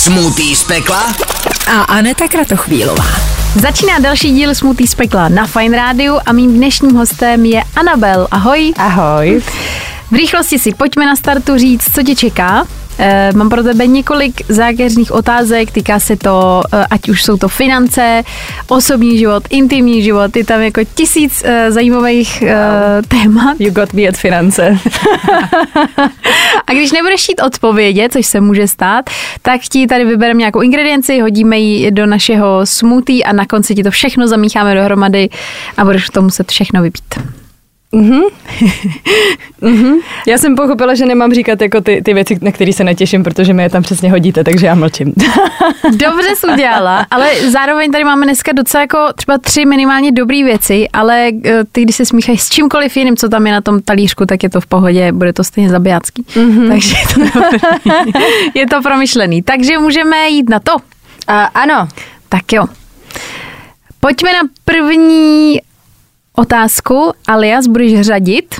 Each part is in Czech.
Smutý z pekla a Aneta Kratochvílová. Začíná další díl Smutý z pekla na Fine Rádiu a mým dnešním hostem je Anabel. Ahoj. Ahoj. V rychlosti si pojďme na startu říct, co tě čeká. E, mám pro tebe několik zákeřných otázek, týká se to, e, ať už jsou to finance, osobní život, intimní život, je tam jako tisíc e, zajímavých e, témat. You got me at finance. a když nebudeš chtít odpovědět, což se může stát, tak ti tady vybereme nějakou ingredienci, hodíme ji do našeho smoothie a na konci ti to všechno zamícháme dohromady a budeš to muset všechno vypít. Mhm. mhm. Já jsem pochopila, že nemám říkat jako ty, ty věci, na které se netěším, protože mi je tam přesně hodíte, takže já mlčím. Dobře jsi udělala, ale zároveň tady máme dneska docela jako třeba tři minimálně dobré věci, ale eh, ty, když se smíchají s čímkoliv jiným, co tam je na tom talířku, tak je to v pohodě, bude to stejně zabijácký. Mm-hmm. Takže je to, je to promyšlený. Takže můžeme jít na to. A, ano. Tak jo. Pojďme na první otázku, alias budeš řadit,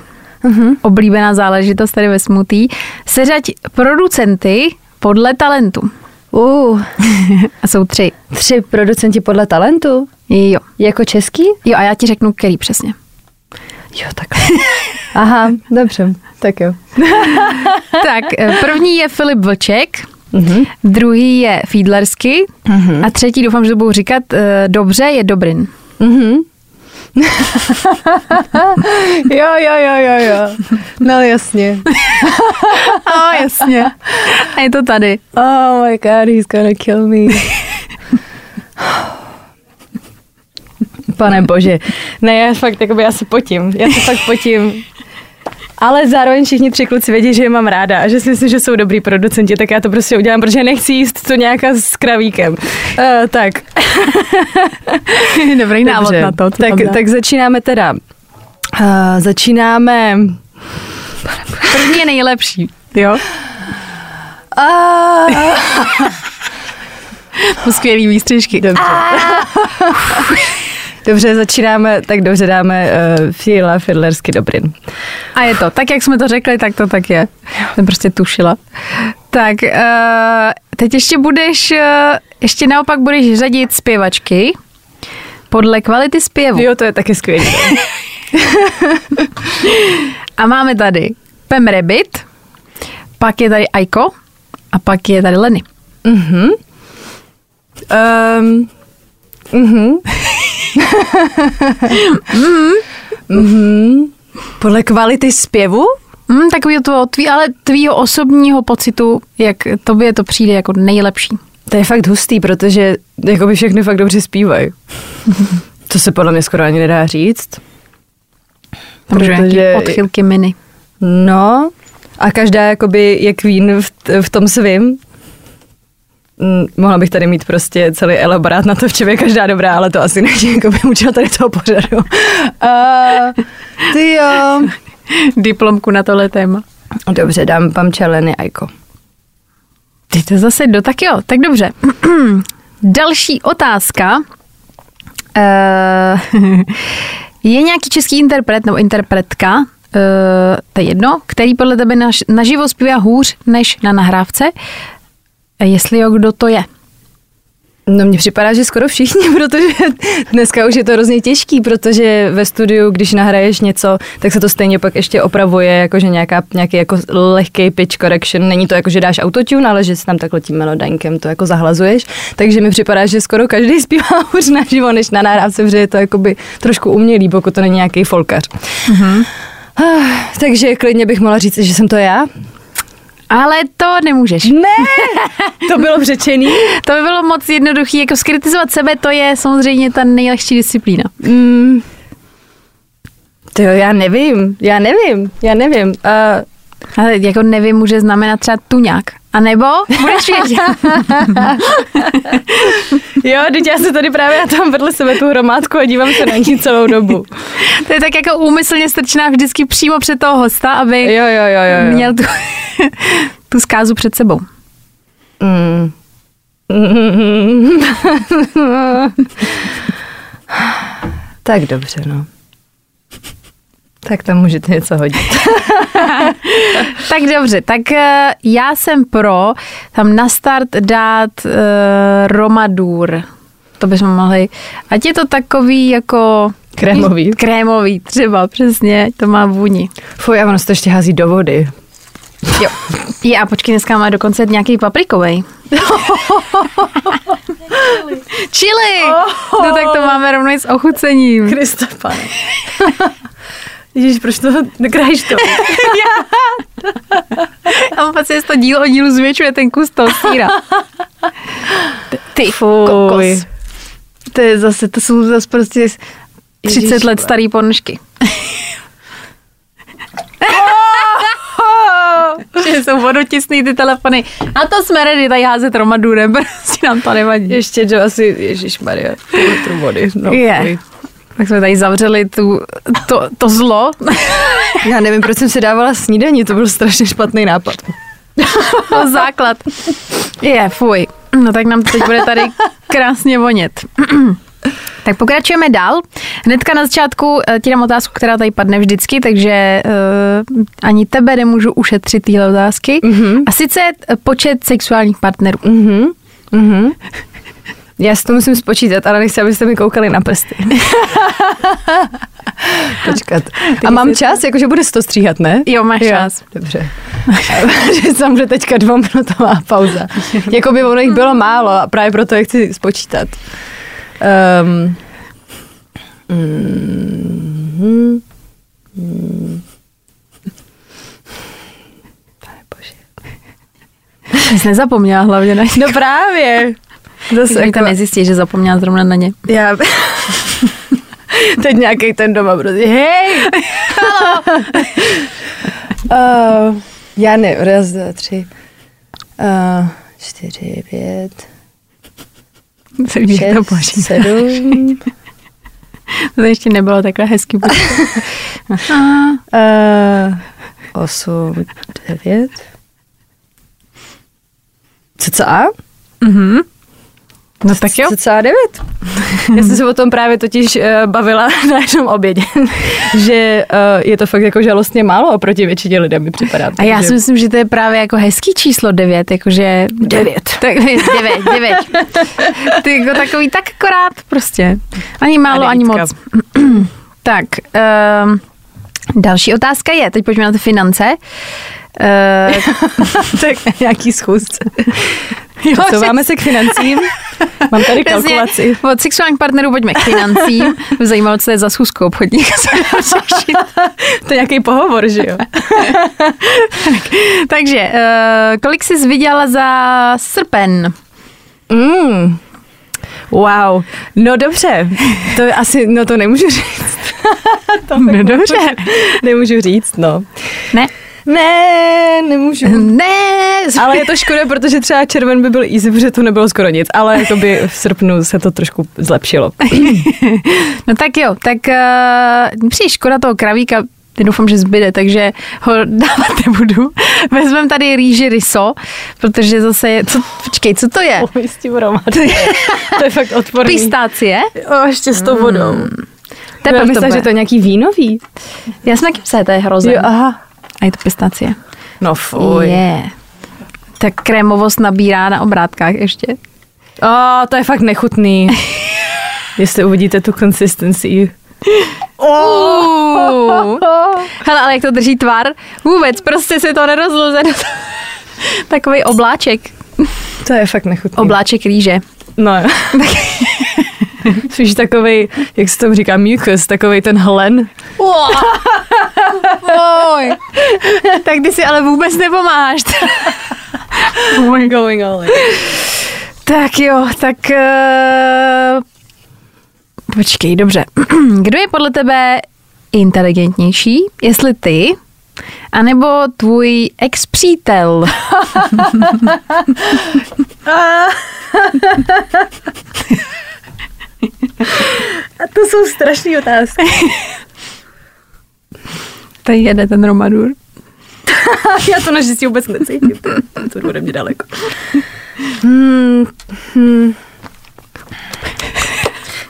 uh-huh. oblíbená záležitost tady ve smutí, seřaď producenty podle talentu. Uh. a jsou tři. Tři producenti podle talentu? Jo. Jako český? Jo, a já ti řeknu, který přesně. Jo, tak. Aha, dobře, tak jo. tak, eh, první je Filip Vlček, uh-huh. druhý je Fiedlersky uh-huh. a třetí, doufám, že to budu říkat eh, dobře, je Dobrin. Uh-huh. jo, jo, jo, jo, jo. No jasně. oh, jasně. A je to tady. Oh my god, he's gonna kill me. Pane bože. Ne, já fakt, jakoby, já se potím. Já se fakt potím. Ale zároveň všichni tři kluci vědí, že je mám ráda a že si myslím, že jsou dobrý producenti, tak já to prostě udělám, protože nechci jíst to nějaká s kravíkem. Uh, tak. Dobrý návod Dobře. na to. Tak, tak začínáme teda. Uh, začínáme... První je nejlepší, jo? Uh, skvělý výstřižky. Dobře. Dobře, začínáme, tak dobře dáme uh, Fila Fiddlersky Dobrin. A je to, tak jak jsme to řekli, tak to tak je. Jsem prostě tušila. Tak, uh, teď ještě budeš, uh, ještě naopak budeš řadit zpěvačky podle kvality zpěvu. Jo, to je taky skvělé. a máme tady Pem Rabbit, pak je tady Aiko a pak je tady Lenny. Mhm. Um, mhm. Mm-hmm. mm-hmm. Podle kvality zpěvu? Mm, takový to tví, ale tvýho osobního pocitu, jak tobě to přijde jako nejlepší. To je fakt hustý, protože jako by všechny fakt dobře zpívají. to se podle mě skoro ani nedá říct. protože... odchylky miny. No, a každá jakoby je queen v, v tom svým, mohla bych tady mít prostě celý elaborát na to, v čem je každá dobrá, ale to asi není jako by účel tady toho pořadu. Uh, ty jo. Diplomku na tohle téma. Dobře, dám vám čeleny Aiko. Ty to zase do, tak jo, tak dobře. Další otázka. Uh, je nějaký český interpret nebo interpretka, uh, to je jedno, který podle tebe naž, naživo zpívá hůř než na nahrávce jestli jo, kdo to je. No mně připadá, že skoro všichni, protože dneska už je to hrozně těžký, protože ve studiu, když nahraješ něco, tak se to stejně pak ještě opravuje, jakože nějaká, nějaký jako lehký pitch correction. Není to jako, že dáš autotune, ale že si tam takhle tím melodankem to jako zahlazuješ. Takže mi připadá, že skoro každý zpívá už naživo, než na nahrávce, protože je to jakoby trošku umělý, pokud to není nějaký folkař. Mm-hmm. Takže klidně bych mohla říct, že jsem to já. Ale to nemůžeš. Ne, to bylo řečený. to by bylo moc jednoduché. Jako skritizovat sebe, to je samozřejmě ta nejlehčí disciplína. Mm. To jo, já nevím, já nevím, já nevím. Uh, ale jako nevím, může znamenat třeba tuňák. A nebo budeš vědět. jo, teď já se tady právě já tam vedle sebe tu hromádku a dívám se na ní celou dobu. to je tak jako úmyslně strčená vždycky přímo před toho hosta, aby jo, jo, jo, jo, jo. měl tu, tu zkázu před sebou. Mm. tak dobře, no. Tak tam můžete něco hodit. Tak dobře, tak eh, já jsem pro tam na start dát uh, Romadur. To bychom mohli. Ať je to takový jako... Krémový. Krémový, třeba, přesně, to má vůni. Fuj, a ono se to ještě hází do vody. Jo. Je, a počkej, dneska má dokonce nějaký paprikový. Chili! No tak to máme rovnou s ochucením. Krista, pane. Ježíš, proč to nekrájíš to? A on vlastně to díl o dílu zvětšuje ten kus toho síra. Ty kokos. To je zase, to jsou zase prostě 30 Ježiš, let starý ponožky. že jsou vodotisný ty telefony. Na to jsme ready tady házet romadurem, prostě nám to nevadí. Ještě, že asi, Ježíš Maria, půl litru vody. No, Je. Tak jsme tady zavřeli tu, to, to zlo. Já nevím, proč jsem si dávala snídaní, to byl strašně špatný nápad. to základ. Je, fuj. No tak nám teď bude tady krásně vonět. Tak pokračujeme dál. Hnedka na začátku eh, ti dám otázku, která tady padne vždycky, takže uh, ani tebe nemůžu ušetřit tyhle otázky. Mm-hmm. A sice eh, počet sexuálních partnerů. Mhm, mhm. Já si to musím spočítat, ale nechci, abyste mi koukali na prsty. Počkat. A mám čas, jakože bude to stříhat, ne? Jo, máš čas. Dobře. že tam bude teďka dvouminutová pauza. jako by ono jich bylo málo a právě proto je chci spočítat. Um, mm, mm, Pane bože. Jsi nezapomněla hlavně na No právě. Zase Zase tam nezjistí, že zapomněla zrovna na ně. Já... Teď nějaký ten doma prostě, hej! uh, já ne, raz, dva, tři, uh, čtyři, pět, to šest, počítá. sedm, To ještě nebylo takhle hezky. uh, osm, devět. CCA? Mhm. No tak jo. CCA 9. Já jsem se o tom právě totiž uh, bavila na jednom obědě, že uh, je to fakt jako žalostně málo oproti většině lidem mi připadá. A já si myslím, že to je právě jako hezký číslo 9, jakože... Devět. Tak, 9, 9. Ty jako takový tak akorát prostě. Ani málo, ani moc. tak, um, další otázka je, teď pojďme na ty finance. Uh, tak nějaký schůzce. Jo, Posouváme se k financím. Mám tady Přesně. kalkulaci. Od sexuálních partnerů pojďme k financím. Zajímalo, co je za schůzku obchodníka. To je nějaký pohovor, že jo? Takže, uh, kolik jsi vydělala za srpen? Mm. Wow. No dobře. To asi, no to nemůžu říct. to No dobře. Nemůžu říct, no. Ne. Ne, nemůžu. Ne. Ale je to škoda, protože třeba červen by byl easy, protože to nebylo skoro nic, ale to by v srpnu se to trošku zlepšilo. No tak jo, tak uh, přijde škoda toho kravíka, já doufám, že zbyde, takže ho dávat nebudu. Vezmeme tady rýži ryso, protože zase je, co, počkej, co to je? S tím to, je, to je fakt odporný. Pistácie? O, ještě s tou vodou. To je Já myslím, že to je nějaký vínový. Já jsem taky psala, to je hrozné. Jo, aha. A je to pistácie. No fuj. Je. Tak krémovost nabírá na obrátkách ještě. O, to je fakt nechutný. Jestli uvidíte tu consistency. Uh. Hele, ale jak to drží tvar? Vůbec, prostě se to nerozlze. do- Takový obláček. To je fakt nechutný. Obláček rýže. No. Spíš takovej, jak se tomu říká, mucus, takovej ten hlen. Oj. tak ty si ale vůbec nepomáháš. Oj. Going all in. tak jo, tak... Uh... Počkej, dobře. Kdo je podle tebe inteligentnější? Jestli ty, anebo tvůj ex-přítel? A to jsou strašné otázky. Tady jede ten Romadur. Já to naštěstí vůbec necítím. To bude mě daleko. Hmm, hmm.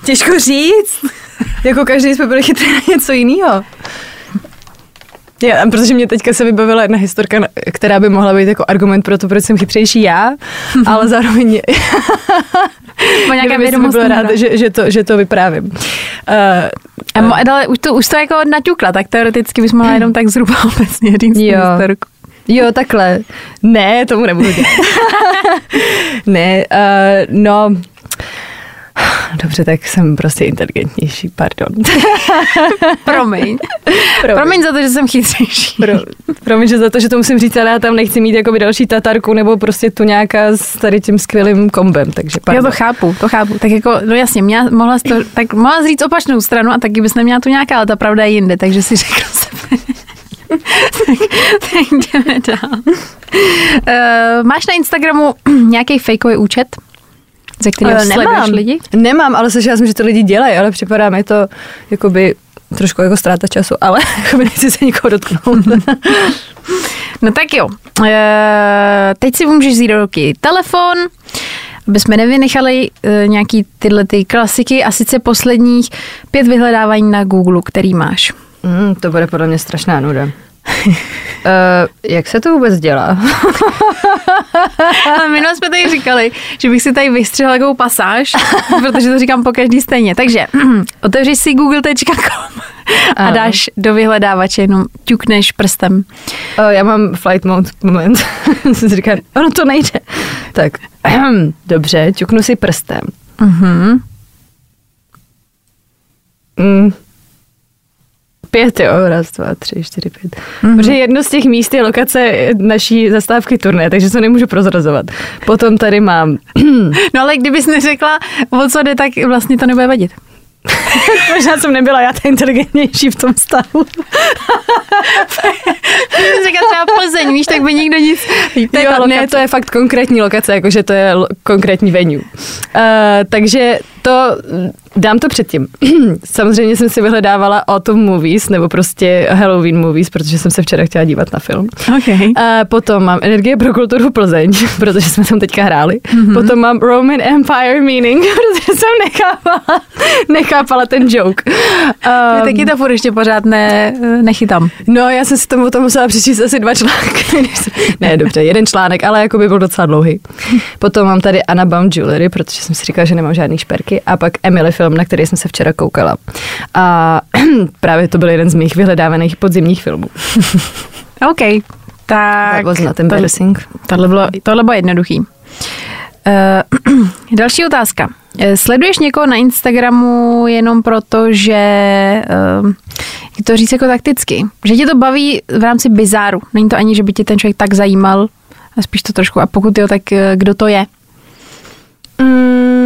Těžko říct. Jako každý jsme byli chytrý na něco jiného. Já, protože mě teďka se vybavila jedna historka, která by mohla být jako argument pro to, proč jsem chytřejší já, ale zároveň Po nějaké by byl rád, že, že, to, že to vyprávím. Uh, A mo, ale už to, už to jako naťukla, tak teoreticky bys mohla jenom tak zhruba obecně říct Jo. historku. Jo, takhle. Ne, tomu nebudu dělat. ne, uh, no... Dobře, tak jsem prostě inteligentnější, pardon. Promiň. Promiň za to, že jsem chytřejší. Pro, promiň, že za to, že to musím říct, ale já tam nechci mít jakoby další tatarku nebo prostě tu nějaká s tady tím skvělým kombem, takže Já pardon. to chápu, to chápu. Tak jako, no jasně, měla, mohla to, tak mohla říct opačnou stranu a taky bys neměla tu nějaká, ale ta pravda je jinde, takže si řekla se. tak, tak jdeme dál. Uh, máš na Instagramu nějaký fakeový účet, ze kterého sleduješ lidi? Nemám, ale slyšela jsem, že to lidi dělají, ale připadá mi to jakoby trošku jako ztráta času, ale jakoby nechci se nikoho dotknout. No tak jo. Uh, teď si můžeš vzít do ruky telefon, aby jsme nevynechali uh, nějaký tyhle ty klasiky a sice posledních pět vyhledávání na Google, který máš. mm, to bude podle mě strašná nuda. Uh, jak se to vůbec dělá? Ale minule jsme tady říkali, že bych si tady vystřihla takovou pasáž, protože to říkám po každý stejně. Takže otevřeš si google.com a dáš do vyhledávače, jenom ťukneš prstem. Uh, já mám flight mode moment. jsem si říkám, ono to nejde. Tak, dobře, ťuknu si prstem. Mhm. Mm. Pět, jo, raz, dva, tři, čtyři, pět. Mhm. Mm-hmm. Protože jedno z těch míst je lokace naší zastávky turné, takže to nemůžu prozrazovat. Potom tady mám, No ale kdybys neřekla, o co jde, tak vlastně to nebude vadit. možná jsem nebyla já ta inteligentnější v tom stavu. Řekla třeba Plzeň, víš, tak by nikdo nic... To jo, ta ne, to je fakt konkrétní lokace, jakože to je lo- konkrétní venue. Uh, takže to, dám to předtím. Samozřejmě jsem si vyhledávala Autumn Movies, nebo prostě Halloween Movies, protože jsem se včera chtěla dívat na film. Okay. Uh, potom mám Energie pro kulturu Plzeň, protože jsme tam teďka hráli. Mm-hmm. Potom mám Roman Empire Meaning, protože jsem nechápala, nechápala ten joke. Um, taky to furt ještě pořád ne, nechytám. No, já jsem si tomu to musela přečíst asi dva články. ne, dobře, jeden článek, ale jako by byl docela dlouhý. Potom mám tady Anna Baum Jewelry, protože jsem si říkala, že nemám žádný šperky. A pak Emily film, na který jsem se včera koukala. A právě to byl jeden z mých vyhledávaných podzimních filmů. OK. Tak, That was not embarrassing. tohle, bylo, tohle bylo jednoduchý. Uh, další otázka. Eh, Sleduješ někoho na Instagramu jenom proto, že uh, jak to říct jako takticky, že tě to baví v rámci bizáru. Není to ani, že by tě ten člověk tak zajímal, a spíš to trošku. A pokud jo, tak kdo to je? Mm,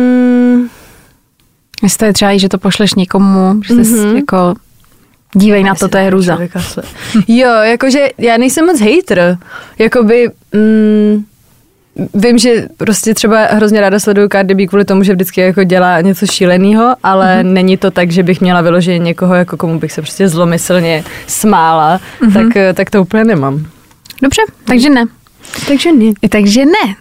Jestli to je třeba, i, že to pošleš někomu, že mm-hmm. Mhm. jako dívej na Já to, si to je hruza. Jo, jakože já nejsem moc hater. Jakoby, mm, vím, že prostě třeba hrozně ráda sleduju Cardi B kvůli tomu, že vždycky jako dělá něco šíleného, ale mm-hmm. není to tak, že bych měla vyloženě někoho, jako komu bych se prostě zlomyslně smála, mm-hmm. tak, eh, tak to úplně nemám. Dobře, takže ne. Takže ne. Takže ne. Uh,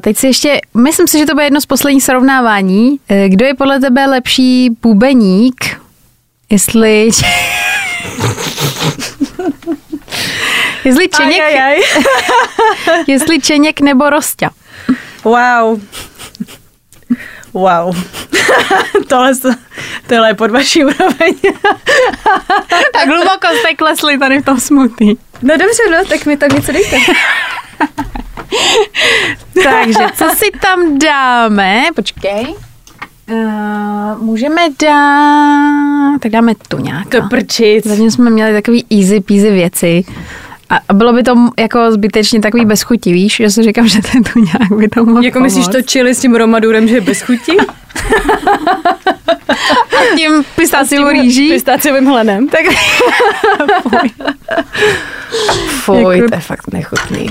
teď si ještě, myslím si, že to bude jedno z posledních srovnávání. Uh, kdo je podle tebe lepší bubeník? Jestli... jestli Čeněk, aj. jestli Čeněk nebo Rostia. Wow. Wow. tohle, tohle je pod vaší úroveň. Tak hluboko jste klesli tady v tom smutný. No dobře, no, tak mi tam něco dejte. Takže, co si tam dáme? Počkej. Uh, můžeme dát... Tak dáme tu nějaká. To prčic. Zatím jsme měli takový easy peasy věci. A a bylo by to jako zbytečně takový bez chuti, víš? Že si říkám, že ten tu nějak by to mohl Jako myslíš to čili s tím romadurem, že je bez chuti? tím pistáciovou rýží? Pistáciovým hlenem. Tak Fuj, Jako- to je fakt nechutný.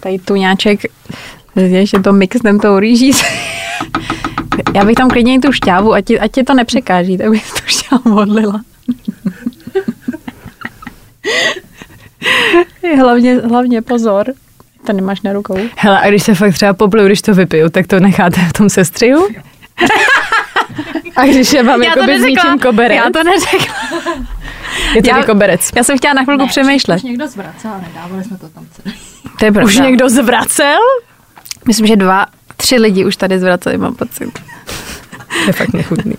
tady tuňáček, ještě to mixnem tou rýží. Já bych tam klidně i tu šťávu, ať, ti- ať tě to nepřekáží, tak bych tu šťávu odlila. hlavně, hlavně pozor, to nemáš na rukou. Hele, a když se fakt třeba poplu, když to vypiju, tak to necháte v tom sestřihu? A když je vám jako s ničím koberec? já to neřekla. Je to Já- jako berec. Já jsem chtěla na chvilku přemýšlet. někdo zvracel a nedávali jsme to tam celý. To je pravda. Už někdo zvracel? Myslím, že dva, tři lidi už tady zvraceli, mám pocit. To je fakt nechutný.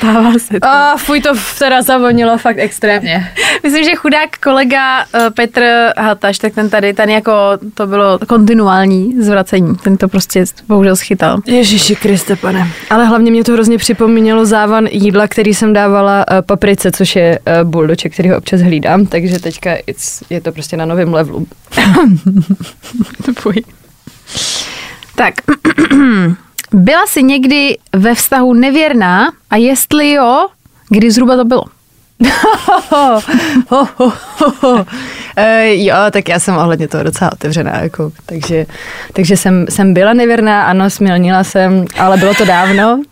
Stává se to. A fuj, to teda zavonilo fakt extrémně. Myslím, že chudák kolega eh, Petr Hataš, tak ten tady, ten jako, to bylo kontinuální zvracení. Ten to prostě bohužel schytal. Ježiši Kriste, pane. Ale hlavně mě to hrozně připomínalo závan jídla, který jsem dávala uh, paprice, což je uh, buldoček, který ho občas hlídám, takže teďka it's, je to prostě na novém levelu. Fuj. Tak, byla jsi někdy ve vztahu nevěrná a jestli jo, kdy zhruba to bylo? Ho, ho, ho, ho, ho. E, jo, tak já jsem ohledně toho docela otevřená, jako, takže, takže jsem, jsem byla nevěrná, ano, smělnila jsem, ale bylo to dávno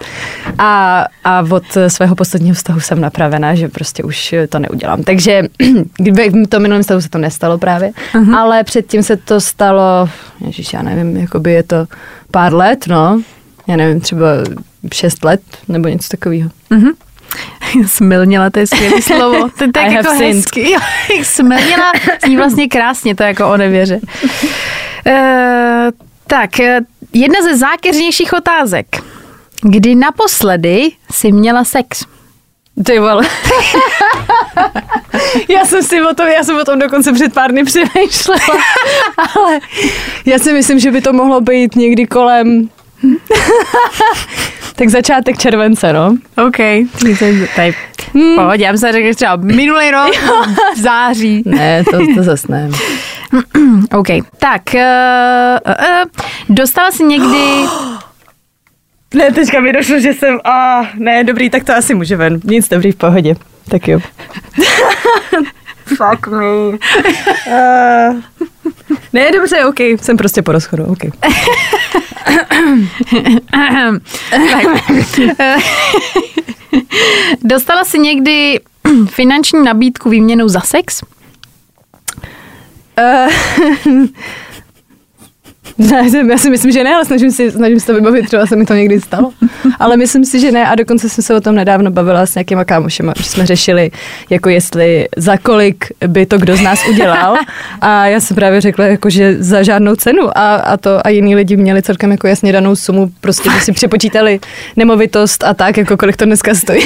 a, a od svého posledního vztahu jsem napravená, že prostě už to neudělám. Takže kdyby v tom minulém vztahu se to nestalo právě, uh-huh. ale předtím se to stalo, ježiš, já nevím, jakoby je to pár let, no, já nevím, třeba šest let nebo něco takového. Mhm. Smilnila, to je skvělé slovo. To je tak I jako hezky. Jo, Smilnila, zní vlastně krásně, to je jako o nevěře. Uh, tak, eh, jedna ze zákeřnějších otázek. Kdy naposledy jsi měla sex? Ty vole. já jsem si o tom, já jsem o tom dokonce před pár dny přemýšlela, ale já si myslím, že by to mohlo být někdy kolem tak začátek července, no. OK. Tady, hmm. Pohodě, já jsem řekl, že třeba minulý rok, v září. Ne, to, to zas ne. OK. Tak, uh, uh, dostala jsi někdy... Ne, teďka mi došlo, že jsem, a ne, dobrý, tak to asi může ven. Nic dobrý, v pohodě. Tak jo. Fuck me. Uh, ne, dobře, OK, jsem prostě po rozchodu, OK. Eh, Dostala jsi někdy finanční nabídku výměnou za sex? Ne, já si myslím, že ne, ale snažím, si, snažím se to vybavit, třeba se mi to někdy stalo. Ale myslím si, že ne a dokonce jsem se o tom nedávno bavila s nějakýma kámošema, že jsme řešili, jako jestli za kolik by to kdo z nás udělal a já jsem právě řekla, jako, že za žádnou cenu a, a to a jiní lidi měli celkem jako jasně danou sumu, prostě by si přepočítali nemovitost a tak, jako kolik to dneska stojí.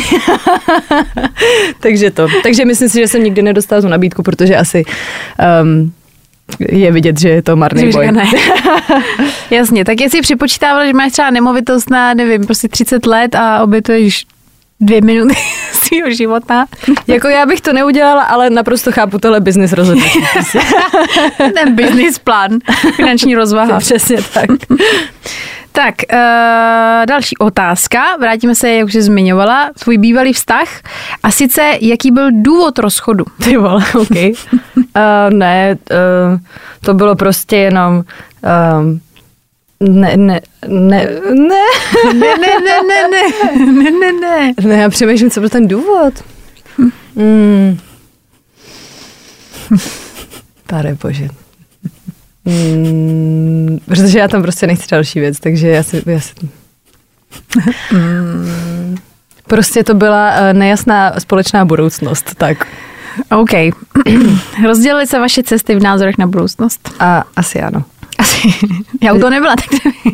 Takže to. Takže myslím si, že jsem nikdy nedostala tu nabídku, protože asi um, je vidět, že je to marný Že boj. ne. Jasně, tak jestli připočítávala, že máš třeba nemovitost na, nevím, prostě 30 let a obětuješ dvě minuty svého života. Jako já bych to neudělala, ale naprosto chápu tohle business rozhodnutí. Ten business plán, finanční rozvaha. Přesně tak. Tak, uh, další otázka. Vrátíme se, jak už jsi zmiňovala, tvůj bývalý vztah. A sice, jaký byl důvod rozchodu? Ty vole, OK. Uh, ne, uh, to bylo prostě jenom... Um, ne, ne, ne, ne, Ne, ne, ne, ne, ne, ne, ne, ne. ne, já přemýšlím, co byl ten důvod. Mm. Pane bože. Mm, protože já tam prostě nechci další věc, takže já si... Já si mm. Prostě to byla eh, nejasná společná budoucnost, tak. OK. Rozdělily se vaše cesty v názorech na budoucnost? A asi ano. Asi. Já u toho nebyla, tak nevím.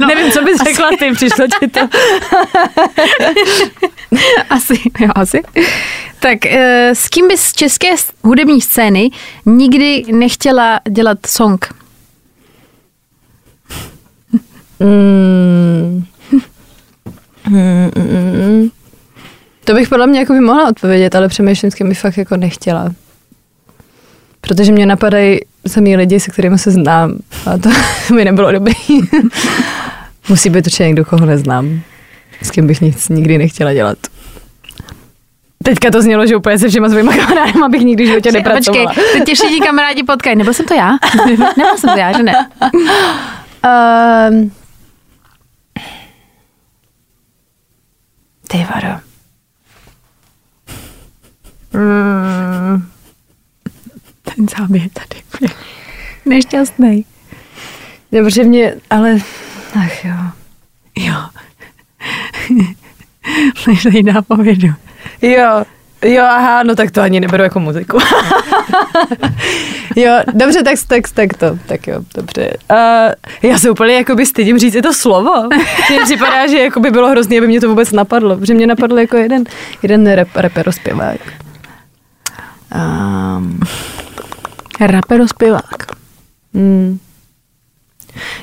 No, Nevím, co bys řekla ty, přišlo ti to. Asi, jo, asi. Tak eh, s kým bys z české hudební scény nikdy nechtěla dělat song? Mm. To bych podle mě jako by mohla odpovědět, ale přemýšlím, s kým bych fakt jako nechtěla. Protože mě napadají samý lidi, se kterými se znám a to mi nebylo dobrý. Musí být určitě někdo, koho neznám. S kým bych nic nikdy nechtěla dělat. Teďka to znělo, že úplně se všema svýma kamarádama bych nikdy v životě Počkej, nepracovala. teď tě všichni kamarádi potkají. Nebyl jsem to já? Nebyl jsem to já, že ne? Um, ty vado. Mm, Ten záběr tady. Nešťastný. ne, protože mě, ale, ach jo. Jo. Než tady nápovědu. Jo, Jo, aha, no tak to ani neberu jako muziku. jo, dobře, tak, tak, tak to, tak jo, dobře. Uh, já se úplně jakoby stydím říct i to slovo. Mně připadá, že jakoby bylo hrozný, aby mě to vůbec napadlo, protože mě napadl jako jeden, jeden rap, rapero zpěvák. Um, Rapero zpěvák. mm.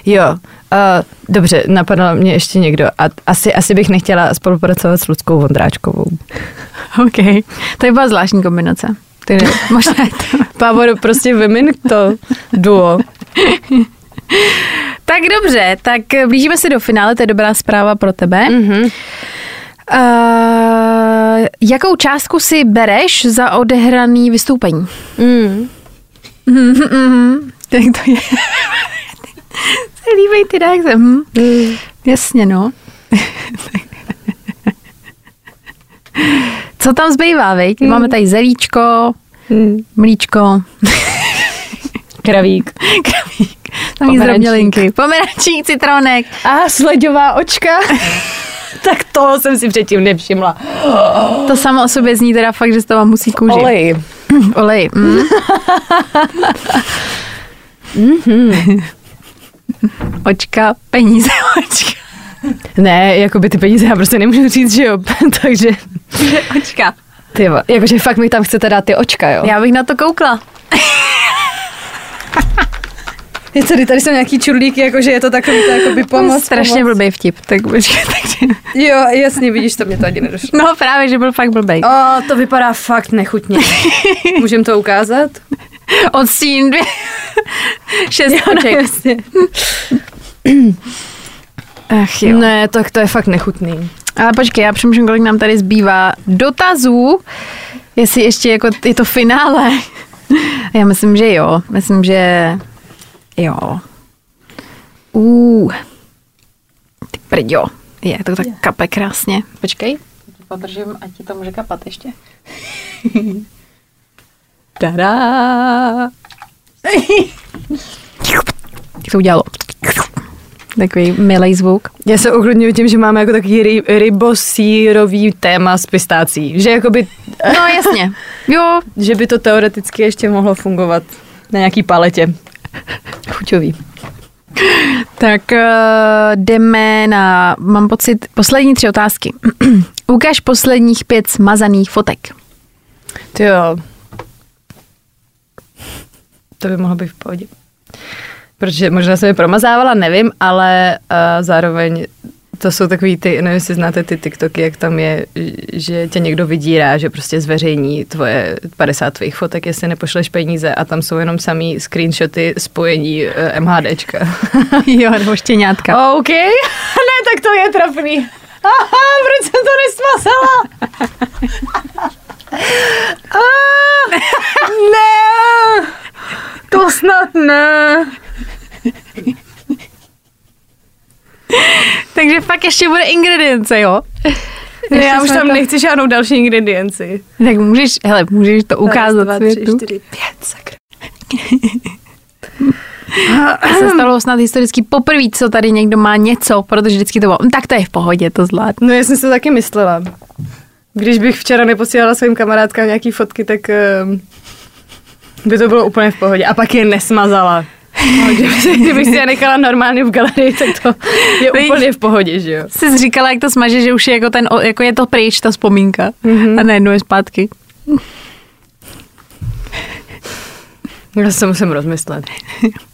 Jo, uh, dobře, napadl mě ještě někdo. A asi, asi bych nechtěla spolupracovat s Ludskou Vondráčkovou. OK. To je byla zvláštní kombinace. To je, možná to. Pavor, prostě vymin to duo. Tak dobře, tak blížíme se do finále, to je dobrá zpráva pro tebe. Mhm. Uh, jakou částku si bereš za odehraný vystoupení? Mm. Mhm, tak to je. se líbej ty reakce. Hm. Mm. Jasně, no. Co tam zbývá, veď? Hmm. Máme tady zelíčko, Mm. mlíčko, Kravík. kravík, tam jí zdrobnělinky, pomerančík, citronek. A sledová očka. tak toho jsem si předtím nevšimla. To samo o sobě zní teda fakt, že z toho musí kůži. Olej. Olej. Mm. Očka, peníze, očka. Ne, jako by ty peníze já prostě nemůžu říct, že jo. Takže, Očka. ty jo, jakože fakt mi tam chcete dát ty očka, jo. Já bych na to koukla. Je tady, tady jsou nějaký čurlíky, jakože je to takový to jakoby pomoc. Strašně pomoc. blbý vtip. Tak počkej, takže... Jo, jasně, vidíš, to mě to ani nedošlo. No právě, že byl fakt blbej. O, to vypadá fakt nechutně. Můžem to ukázat? Odstín dvě. Šest oček. jasně. Ach jo. Ne, tak to je fakt nechutný. Ale počkej, já přemýšlím, kolik nám tady zbývá dotazů, jestli ještě jako je to finále. Já myslím, že jo. Myslím, že jo. Uh. Ty prďo. Je, to tak kape krásně. Počkej. Podržím, ať ti to může kapat ještě. Tada. Jak to udělalo? Takový milej zvuk. Já se uklidňuji tím, že máme jako takový ry, rybosírový téma s pistácí. Že jakoby, No jasně. Jo, že by to teoreticky ještě mohlo fungovat na nějaký paletě. Chuťový. Tak uh, jdeme na, mám pocit, poslední tři otázky. Ukaž posledních pět smazaných fotek. Ty jo. To by mohlo být v pohodě. Protože možná jsem je promazávala, nevím, ale uh, zároveň to jsou takový ty, nevím, jestli znáte ty TikToky, jak tam je, že tě někdo vydírá, že prostě zveřejní tvoje 50 tvých fotek, jestli nepošleš peníze a tam jsou jenom samý screenshoty spojení uh, MHDčka. jo, nebo štěňátka. OK, ne, tak to je trapný. Aha, proč jsem to nesmazala? ah, ne, to snad ne. Takže fakt ještě bude ingredience, jo? Ne, já už tam to- nechci žádnou další ingredienci. Tak můžeš, hele, můžeš to ukázat dva, tři, světu. čtyři, pět, sakra. se stalo snad historicky poprvé, co tady někdo má něco, protože vždycky to bylo, "Hm, tak to je v pohodě, to zvládnu. No já jsem si to taky myslela. Když bych včera neposílala svým kamarádkám nějaký fotky, tak um, by to bylo úplně v pohodě. A pak je nesmazala. No, kdybych si je nechala normálně v galerii, tak to je Víš? úplně v pohodě, že jo? Jsi říkala, jak to smaže, že už je jako, ten, jako je to pryč, ta vzpomínka. Mm-hmm. A najednou je zpátky. Já se musím rozmyslet.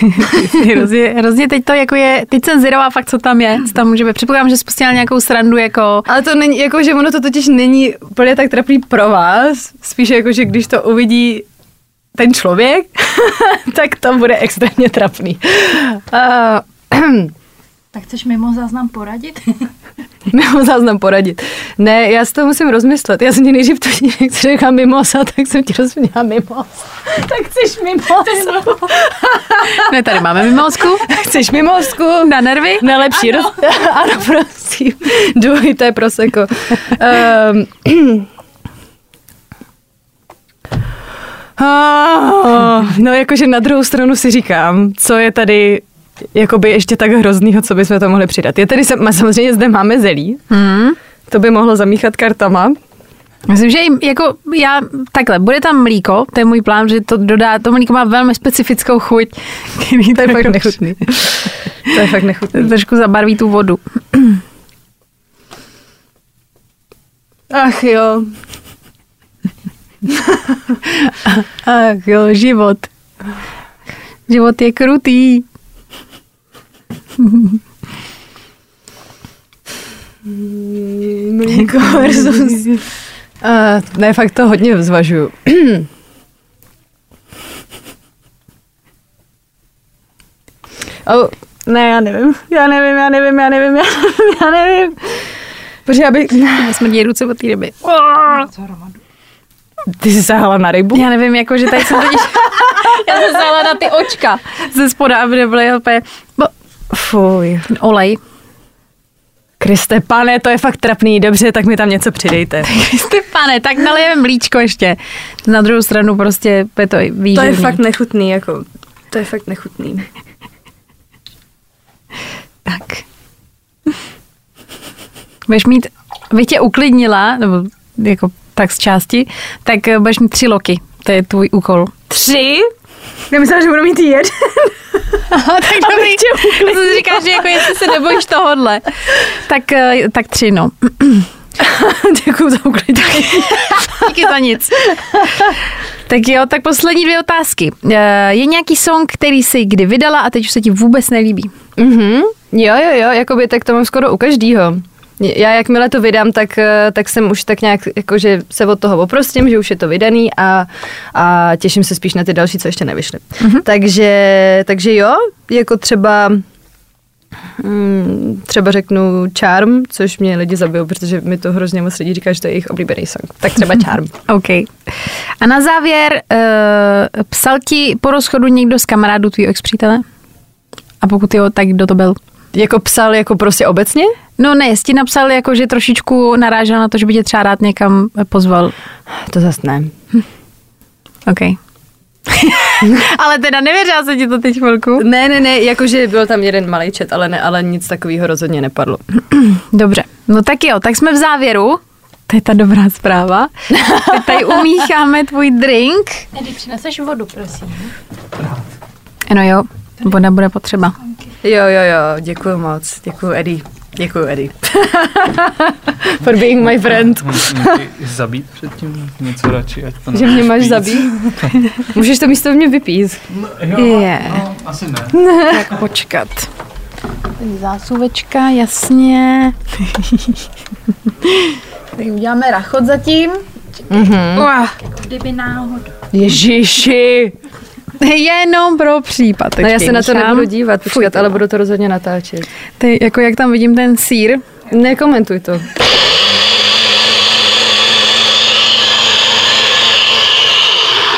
hrozně, hrozně teď to jako je, teď jsem zvědavá fakt, co tam je. Co tam může být. Předpokládám, že jsi pustila nějakou srandu jako... Ale to není, jako, že ono to totiž není úplně tak trapný pro vás, spíš jako, že když to uvidí ten člověk, tak to bude extrémně trapný. Uh, Tak chceš mimo záznam poradit? Mimo záznam poradit. Ne, já si to musím rozmyslet. Já jsem ti nejdřív to nechci řekla mimosa, tak jsem ti rozuměla mimos. tak chceš mimosu. Ne, tady máme mimozku chceš mimosku? na nervy. Nejlepší roz... ano, prosím. Dvojité proseko. Um, no jakože na druhou stranu si říkám, co je tady jakoby ještě tak hroznýho, co bychom to mohli přidat. Je tady, sam- samozřejmě zde máme zelí, Hmm. to by mohlo zamíchat kartama. Myslím, že jim, jako já, takhle, bude tam mlíko, to je můj plán, že to dodá, to mlíko má velmi specifickou chuť, který To je fakt nechutný. To je fakt nechutný. Trošku zabarví tu vodu. Ach jo. Ach jo, život. Život je krutý. Mlíko versus... Uh, ne, fakt to hodně zvažuju. oh, Ne, já nevím. Já nevím, já nevím, já nevím, já nevím, já nevím. protože aby... Mě smrdí ruce od té ryby. Ty jsi sahala na rybu? Já nevím, jako, že tady jsem totiž... já jsem sála na ty očka ze spoda, aby nebyly úplně... Bo, Fuj. olej. Kriste, pane, to je fakt trapný. Dobře, tak mi tam něco přidejte. Stefane, tak nalijeme mlíčko ještě. Na druhou stranu prostě je to výživný. To je fakt nechutný, jako... To je fakt nechutný. Tak. Budeš mít, bych tě uklidnila, nebo jako tak z části, tak budeš mít tři loky. To je tvůj úkol. Tři? Já myslela, že budu mít jeden. tak dobrý. Já jsem si říkala, že jako jestli se nebojíš tohodle. Tak, eh, tak tři, no. Děkuji za uklidnění. Díky za nic. Tak jo, tak poslední dvě otázky. Eh, Je nějaký song, který jsi kdy vydala a teď už se ti vůbec nelíbí? Mhm. Jo, jo, jo, jakoby tak to mám skoro u každýho. Já jakmile to vydám, tak, eh, tak jsem už tak nějak, jakože se od toho oprostím, že už je to vydaný a, a těším se spíš na ty další, co ještě nevyšly. Mm-hmm. Takže, takže jo, jako třeba mm, třeba řeknu Charm, což mě lidi zabijou, protože mi to hrozně moc lidí říká, že to je jejich oblíbený song. Tak třeba Charm. OK. A na závěr, uh, psal ti po rozchodu někdo z kamarádů tvýho ex-přítele? A pokud jo, tak kdo to byl? Jako psal jako prostě obecně? No ne, jsi ti napsal jako, že trošičku narážel na to, že by tě třeba rád někam pozval. To zas ne. OK. ale teda nevěřila se ti to teď chvilku. Ne, ne, ne, jakože byl tam jeden malý chat, ale, ne, ale nic takového rozhodně nepadlo. Dobře, no tak jo, tak jsme v závěru. To je ta dobrá zpráva. Teď tady umícháme tvůj drink. Edy, přineseš vodu, prosím. No jo, voda bude potřeba. Jo, jo, jo, děkuji moc, děkuji Eddie. Děkuji, Eddie. For being my friend. Zabít předtím něco radši, ať to Že mě máš víc. zabít? Můžeš to místo mě vypít. Jo, Je. no, asi ne. Tak počkat. Zásuvečka, jasně. tak uděláme rachot zatím. Mhm. Kdyby náhodou. Ježiši. Jenom pro případ. No já se na to nebudu dívat, počkat, ale budu to rozhodně natáčet. Ty, jako jak tam vidím ten sír. Nekomentuj to.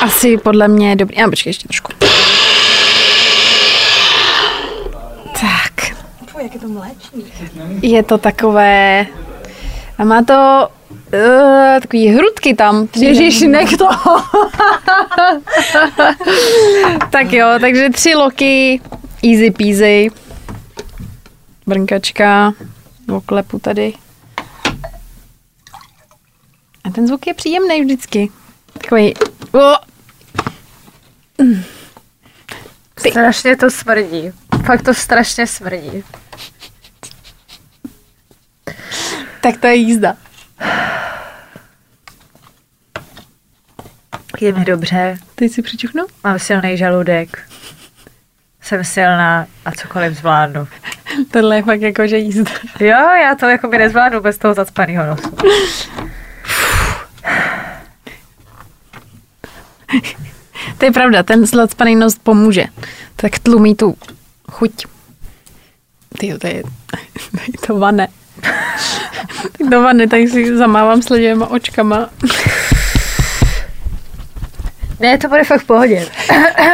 Asi podle mě je dobrý. A počkej ještě trošku. Tak. Jak je to mléčný. Je to takové... A má to uh, takový hrudky tam. Ježíš, nech to. Tak jo, takže tři loky, easy peasy. Brnkačka, oklepu tady. A ten zvuk je příjemný vždycky. Takový... O, Strašně to smrdí. Fakt to strašně smrdí. tak to je jízda. Je mi dobře, Teď si přičuchnu? mám silný žaludek. Jsem silná a cokoliv zvládnu. Tohle je fakt jako, že jízda. Jo, já to jako by nezvládnu bez toho zacpaného nosu. To je pravda, ten zlacpaný nos pomůže. Tak tlumí tu chuť. Ty to je, to vane. Tak do vany, tak si zamávám sledivýma očkama. Ne, to bude fakt v pohodě.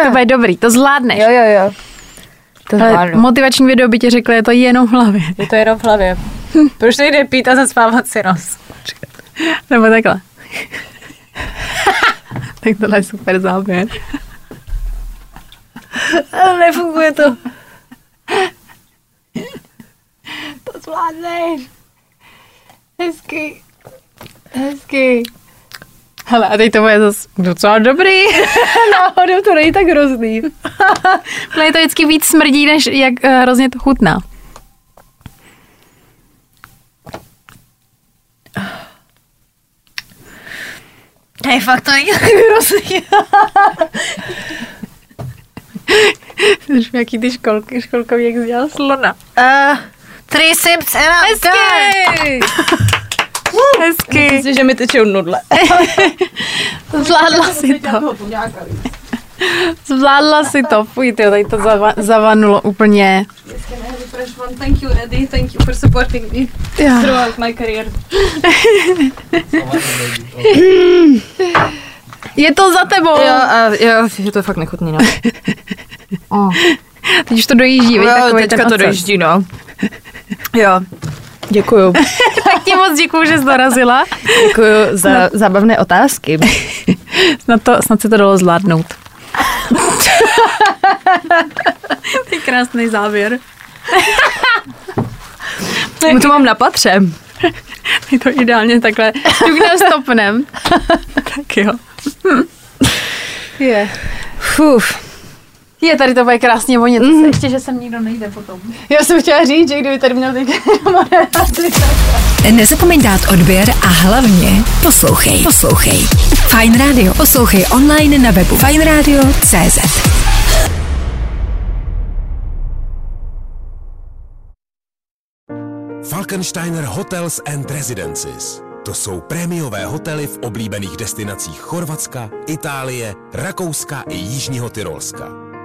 to bude dobrý, to zvládneš. Jo, jo, jo. To Ale zvládnu. motivační video by ti řekl, je to jenom v hlavě. Je to jenom v hlavě. Proč nejde pít a zaspávat si nos? Nebo takhle. Tak tohle je super záběr. Ale nefunguje to. To zvládneš. Hezky. Hezky. Hele, a teď to bude zase docela dobrý. Náhodou to není tak hrozný. Mě to vždycky víc smrdí, než jak uh, hrozně to chutná. Hej, fakt to není tak hrozný. Jsi jaký ty školky, školkový, jak jsi dělal slona. Uh, three sips and I'm done. Hezky! Hezky. Myslím si, že mi tečou nudle. Zvládla si to. Zvládla si to. Fuj, ty, tady to zava- zavanulo úplně. Thank you, Eddie. Thank you for supporting me Já. throughout my career. Je to za tebou. Jo, a jo, je to fakt nechutný, no. Teď už to dojíždí, víš, Jo, takový teďka ten to dojíždí, no. Jo. Děkuju. Tak ti moc děkuju, že jsi dorazila. Děkuju za zábavné otázky. Snad, to, snad se to dalo zvládnout. to je krásný závěr. My to mám na patře. Je to ideálně takhle. Ťuknem stopnem. tak jo. Je. Fuf. Je, tady to bude krásně vonět. Mm. Ještě, že sem nikdo nejde potom. Já jsem chtěla říct, že kdyby tady měl teď moderaci, Nezapomeň dát odběr a hlavně poslouchej. Poslouchej. Fine Radio. Poslouchej online na webu fineradio.cz. Falkensteiner Hotels and Residences. To jsou prémiové hotely v oblíbených destinacích Chorvatska, Itálie, Rakouska i Jižního Tyrolska.